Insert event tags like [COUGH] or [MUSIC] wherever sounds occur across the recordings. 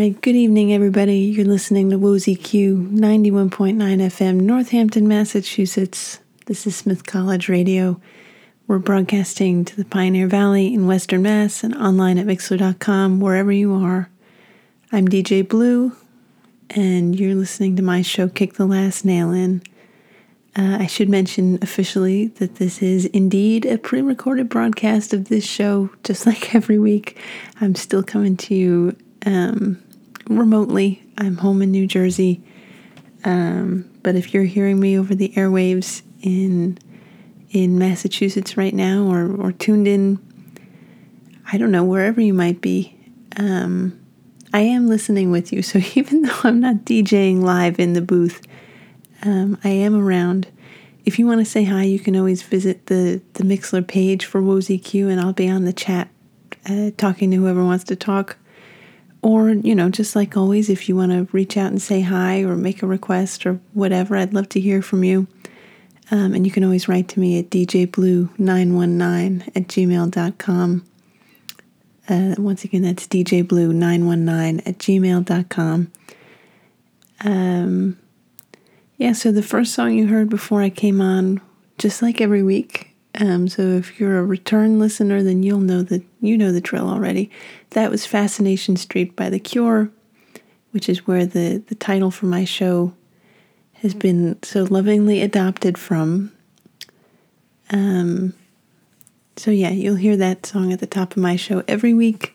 right, good evening, everybody. You're listening to WOZQ 91.9 FM, Northampton, Massachusetts. This is Smith College Radio. We're broadcasting to the Pioneer Valley in Western Mass and online at Mixlr.com, wherever you are. I'm DJ Blue, and you're listening to my show, Kick the Last Nail In. Uh, I should mention officially that this is indeed a pre recorded broadcast of this show, just [LAUGHS] like every week. I'm still coming to you um, remotely. I'm home in New Jersey. Um, but if you're hearing me over the airwaves in in Massachusetts right now or, or tuned in, I don't know, wherever you might be, um, I am listening with you. [LAUGHS] So even though I'm not DJing live in the booth, um, I am around. If you want to say hi, you can always visit the, the Mixlr page for WOZQ, and I'll be on the chat uh, talking to whoever wants to talk. Or, you know, just like always, if you want to reach out and say hi or make a request or whatever, I'd love to hear from you. Um, and you can always write to me at djblue919 at gmail.com. Uh, once again, that's djblue919 at gmail.com. Um, yeah, so the first song you heard before I came on, just like every week, um, so if you're a return listener, then you'll know that you know the drill already. That was Fascination Street by The Cure, which is where the, the title for my show has been so lovingly adopted from. Um, so yeah, you'll hear that song at the top of my show every week.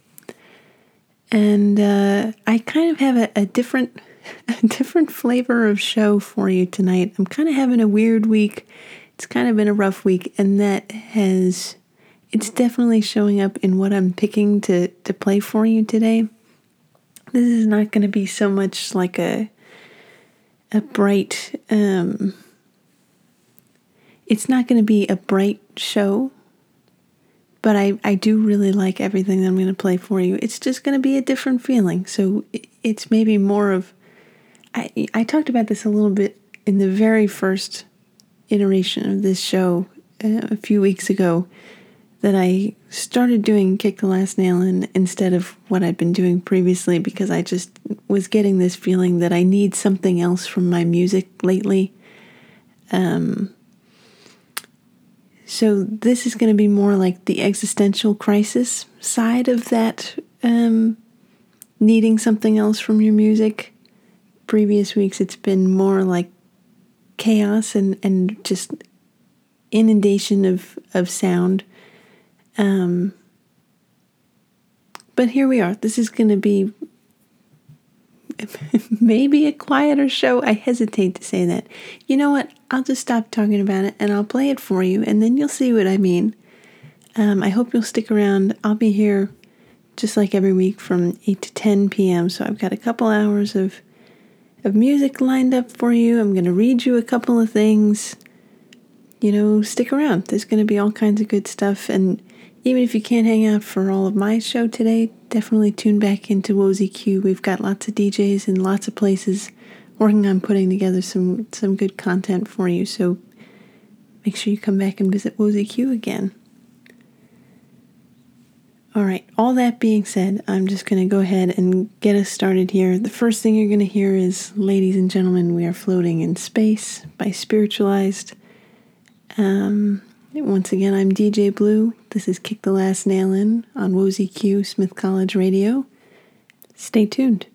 And uh, I kind of have a, a different [LAUGHS] a different flavor of show for you tonight. I'm kind of having a weird week it's kind of been a rough week, and that has it's definitely showing up in what I'm picking to to play for you today. This is not going to be so much like a a bright um it's not going to be a bright show but I, I do really like everything that I'm going to play for you. It's just going to be a different feeling. So it's maybe more of I I talked about this a little bit in the very first iteration of this show uh, a few weeks ago that I started doing Kick the Last Nail in instead of what I'd been doing previously because I just was getting this feeling that I need something else from my music lately. Um, so this is going to be more like the existential crisis side of that um, needing something else from your music. Previous weeks, it's been more like chaos and, and just inundation of, of sound. Um, but here we are. This is going to be [LAUGHS] maybe a quieter show. I hesitate to say that. You know what? I'll just stop talking about it and I'll play it for you, and then you'll see what I mean. Um, I hope you'll stick around. I'll be here just like every week from 8 to 10 p.m. So I've got a couple hours of of music lined up for you. I'm going to read you a couple of things. You know, stick around. There's going to be all kinds of good stuff. And even if you can't hang out for all of my show today, definitely tune back into WOZQ. We've got lots of DJs in lots of places working on putting together some, some good content for you. So make sure you come back and visit WOZQ again. All right, all that being said, I'm just going to go ahead and get us started here. The first thing you're going to hear is Ladies and Gentlemen, We Are Floating in Space by Spiritualized. Um, once again, I'm DJ Blue. This is Kick the Last Nail In on WOZQ Smith College Radio. Stay tuned.